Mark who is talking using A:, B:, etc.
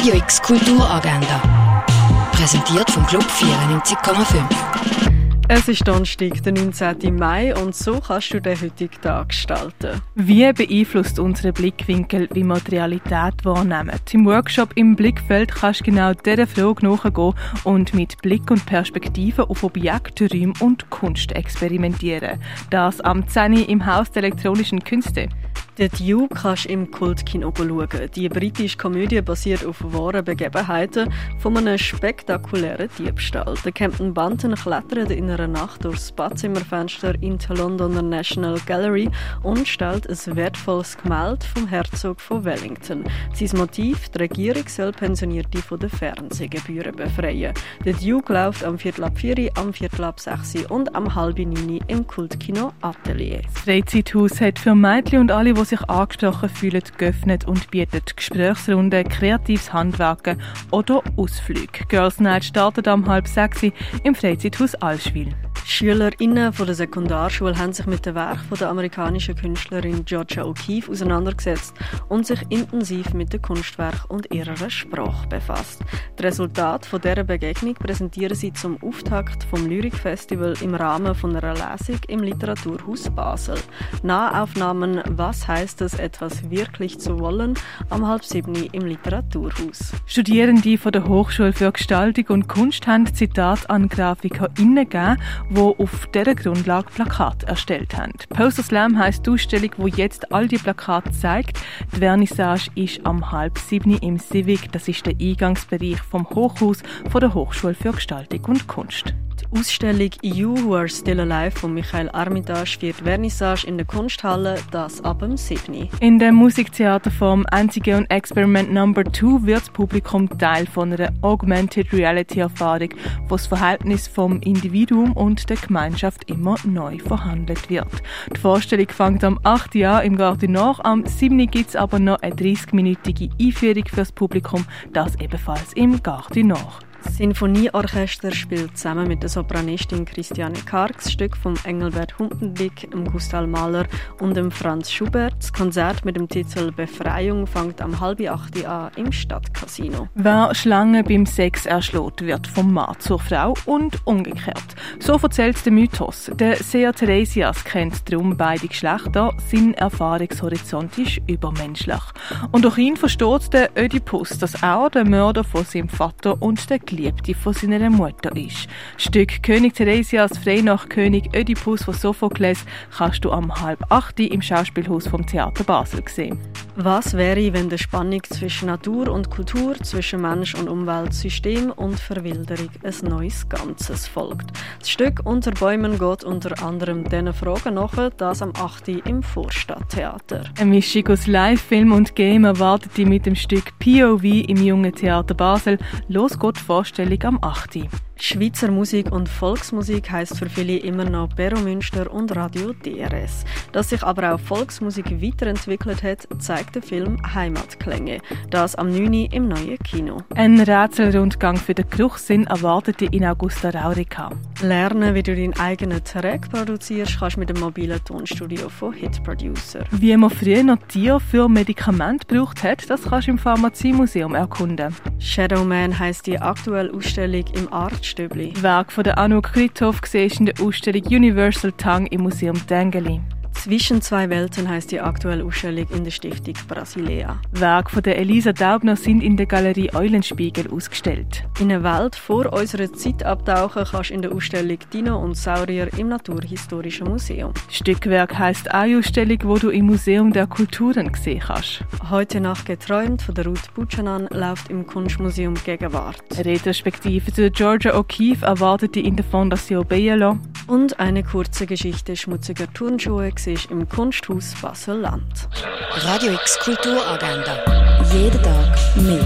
A: Radio X Kulturagenda. Präsentiert vom Club 94,5.
B: Es ist Donnerstag, der 19. Mai, und so kannst du den heutigen Tag gestalten.
C: Wie beeinflusst unsere Blickwinkel, wie wir die Realität wahrnehmen? Im Workshop im Blickfeld kannst du genau dieser Frage nachgehen und mit Blick und Perspektive auf Objekte, Räume und Kunst experimentieren. Das am 10. im Haus der elektronischen Künste.
B: Der Dune kannst du im Kultkino schauen. Die britische Komödie basiert auf wahren Begebenheiten von einem spektakulären Diebstahl. Der Captain Bunton klettert in einer Nacht durchs Badzimmerfenster in der Londoner National Gallery und stellt ein wertvolles Gemälde vom Herzog von Wellington. Sein Motiv, die Regierung soll Pensionierte von den Fernsehgebühren befreien. Der Duke läuft am Viertel ab 4, am Viertel ab 6 und am halb 9 im Kultkino Atelier.
C: Das Freizeithaus hat für Mädchen und alle, die sich angesprochen fühlen, geöffnet und bietet Gesprächsrunden, kreatives Handwerken oder Ausflüge. Girls Night startet am halb sechs im Freizeithaus Allschwil.
B: SchülerInnen von der Sekundarschule haben sich mit dem Werk der amerikanischen Künstlerin Georgia O'Keeffe auseinandergesetzt und sich intensiv mit dem Kunstwerk und ihrer Sprache befasst. Das Resultat von dieser Begegnung präsentieren sie zum Auftakt vom Lyrikfestival im Rahmen von einer Lesung im Literaturhaus Basel. Nahaufnahmen «Was heißt es, etwas wirklich zu wollen?» am halb sieben im Literaturhaus.
C: Studierende von der Hochschule für Gestaltung und Kunst haben Zitat an GrafikerInnen gegeben, wo auf dieser Grundlage Plakate erstellt haben. Poster Slam heisst die Ausstellung, wo jetzt all die Plakate zeigt. Die Vernissage ist am halb sieben im Civic. Das ist der Eingangsbereich vom Hochhaus von der Hochschule für Gestaltung und Kunst.
B: Ausstellung You Who Are Still Alive von Michael Armitage wird Vernissage in der Kunsthalle, das ab dem 7.
C: In der Musiktheaterform Antige und Experiment Number 2 wird das Publikum Teil von einer Augmented Reality Erfahrung, wo das Verhältnis vom Individuum und der Gemeinschaft immer neu verhandelt wird. Die Vorstellung fängt am 8. Jahr im Garten nach, am 7. gibt es aber noch eine 30-minütige Einführung fürs Publikum, das ebenfalls im Garten nach.
B: Das Sinfonieorchester spielt zusammen mit der Sopranistin Christiane Karg das Stück von Engelbert Humpendijk, dem Gustav Mahler und dem Franz Schubert. Das Konzert mit dem Titel Befreiung fängt am halb acht an im Stadtcasino.
C: Wer Schlangen beim Sex erschlägt, wird vom Mann zur Frau und umgekehrt. So erzählt der Mythos. Der Seher Theresias kennt darum beide Geschlechter, sein Erfahrungshorizont ist übermenschlich. Und durch ihn versteht der Ödipus, dass er der Mörder von seinem Vater und der Geliebte von seiner Mutter ist. Das Stück König Theresias frei nach König Ödipus von Sophokles kannst du am halb acht im Schauspielhaus vom Theater Basel sehen.
B: Was wäre, wenn die Spannung zwischen Natur und Kultur, zwischen Mensch und Umwelt, System und Verwilderung ein neues Ganzes folgt? Das Stück Unter Bäumen geht unter anderem diesen Fragen nach, das am 8. im Vorstadttheater.
C: Eine Mischung aus Live-Film und Game erwartet die mit dem Stück POV im Jungen Theater Basel. Los geht die Vorstellung am 8.
B: Schweizer Musik und Volksmusik heißt für viele immer noch Bero Münster und Radio DRS. Dass sich aber auch Volksmusik weiterentwickelt hat, zeigt der Film Heimatklänge. Das am 9. im neuen Kino.
C: Ein Rätselrundgang für den Geruchssinn erwartet dich in Augusta Raurica.
B: Lernen, wie du deinen eigenen Track produzierst, kannst du mit dem mobilen Tonstudio von Hit Producer.
C: Wie man früher noch Tier für Medikamente gebraucht hat, das kannst du im Pharmaziemuseum erkunden.
B: Shadowman heißt die aktuelle Ausstellung im Art Stöbli.
C: Werk von der Anouk Krithoff siehst in der Ausstellung Universal Tongue im Museum Dengeli.
B: Zwischen zwei Welten heißt die aktuelle Ausstellung in der Stiftung Brasilea.
C: Werke von der Elisa Daubner sind in der Galerie Eulenspiegel ausgestellt.
B: In eine Welt vor unserer Zeit abtauchen kannst du in der Ausstellung Dino und Saurier im Naturhistorischen Museum.
C: Das Stückwerk heisst eine Ausstellung, wo du im Museum der Kulturen sehen kannst.
B: Heute Nacht geträumt von der Ruth Buchanan läuft im Kunstmuseum Gegenwart.
C: Retrospektive zu Georgia O'Keeffe erwartet die in der Fondation Bielo.
B: Und eine kurze Geschichte schmutziger Turnschuhe siehst im Kunsthaus Basel-Land.
A: Radio X Kulturagenda. Jeden Tag mehr.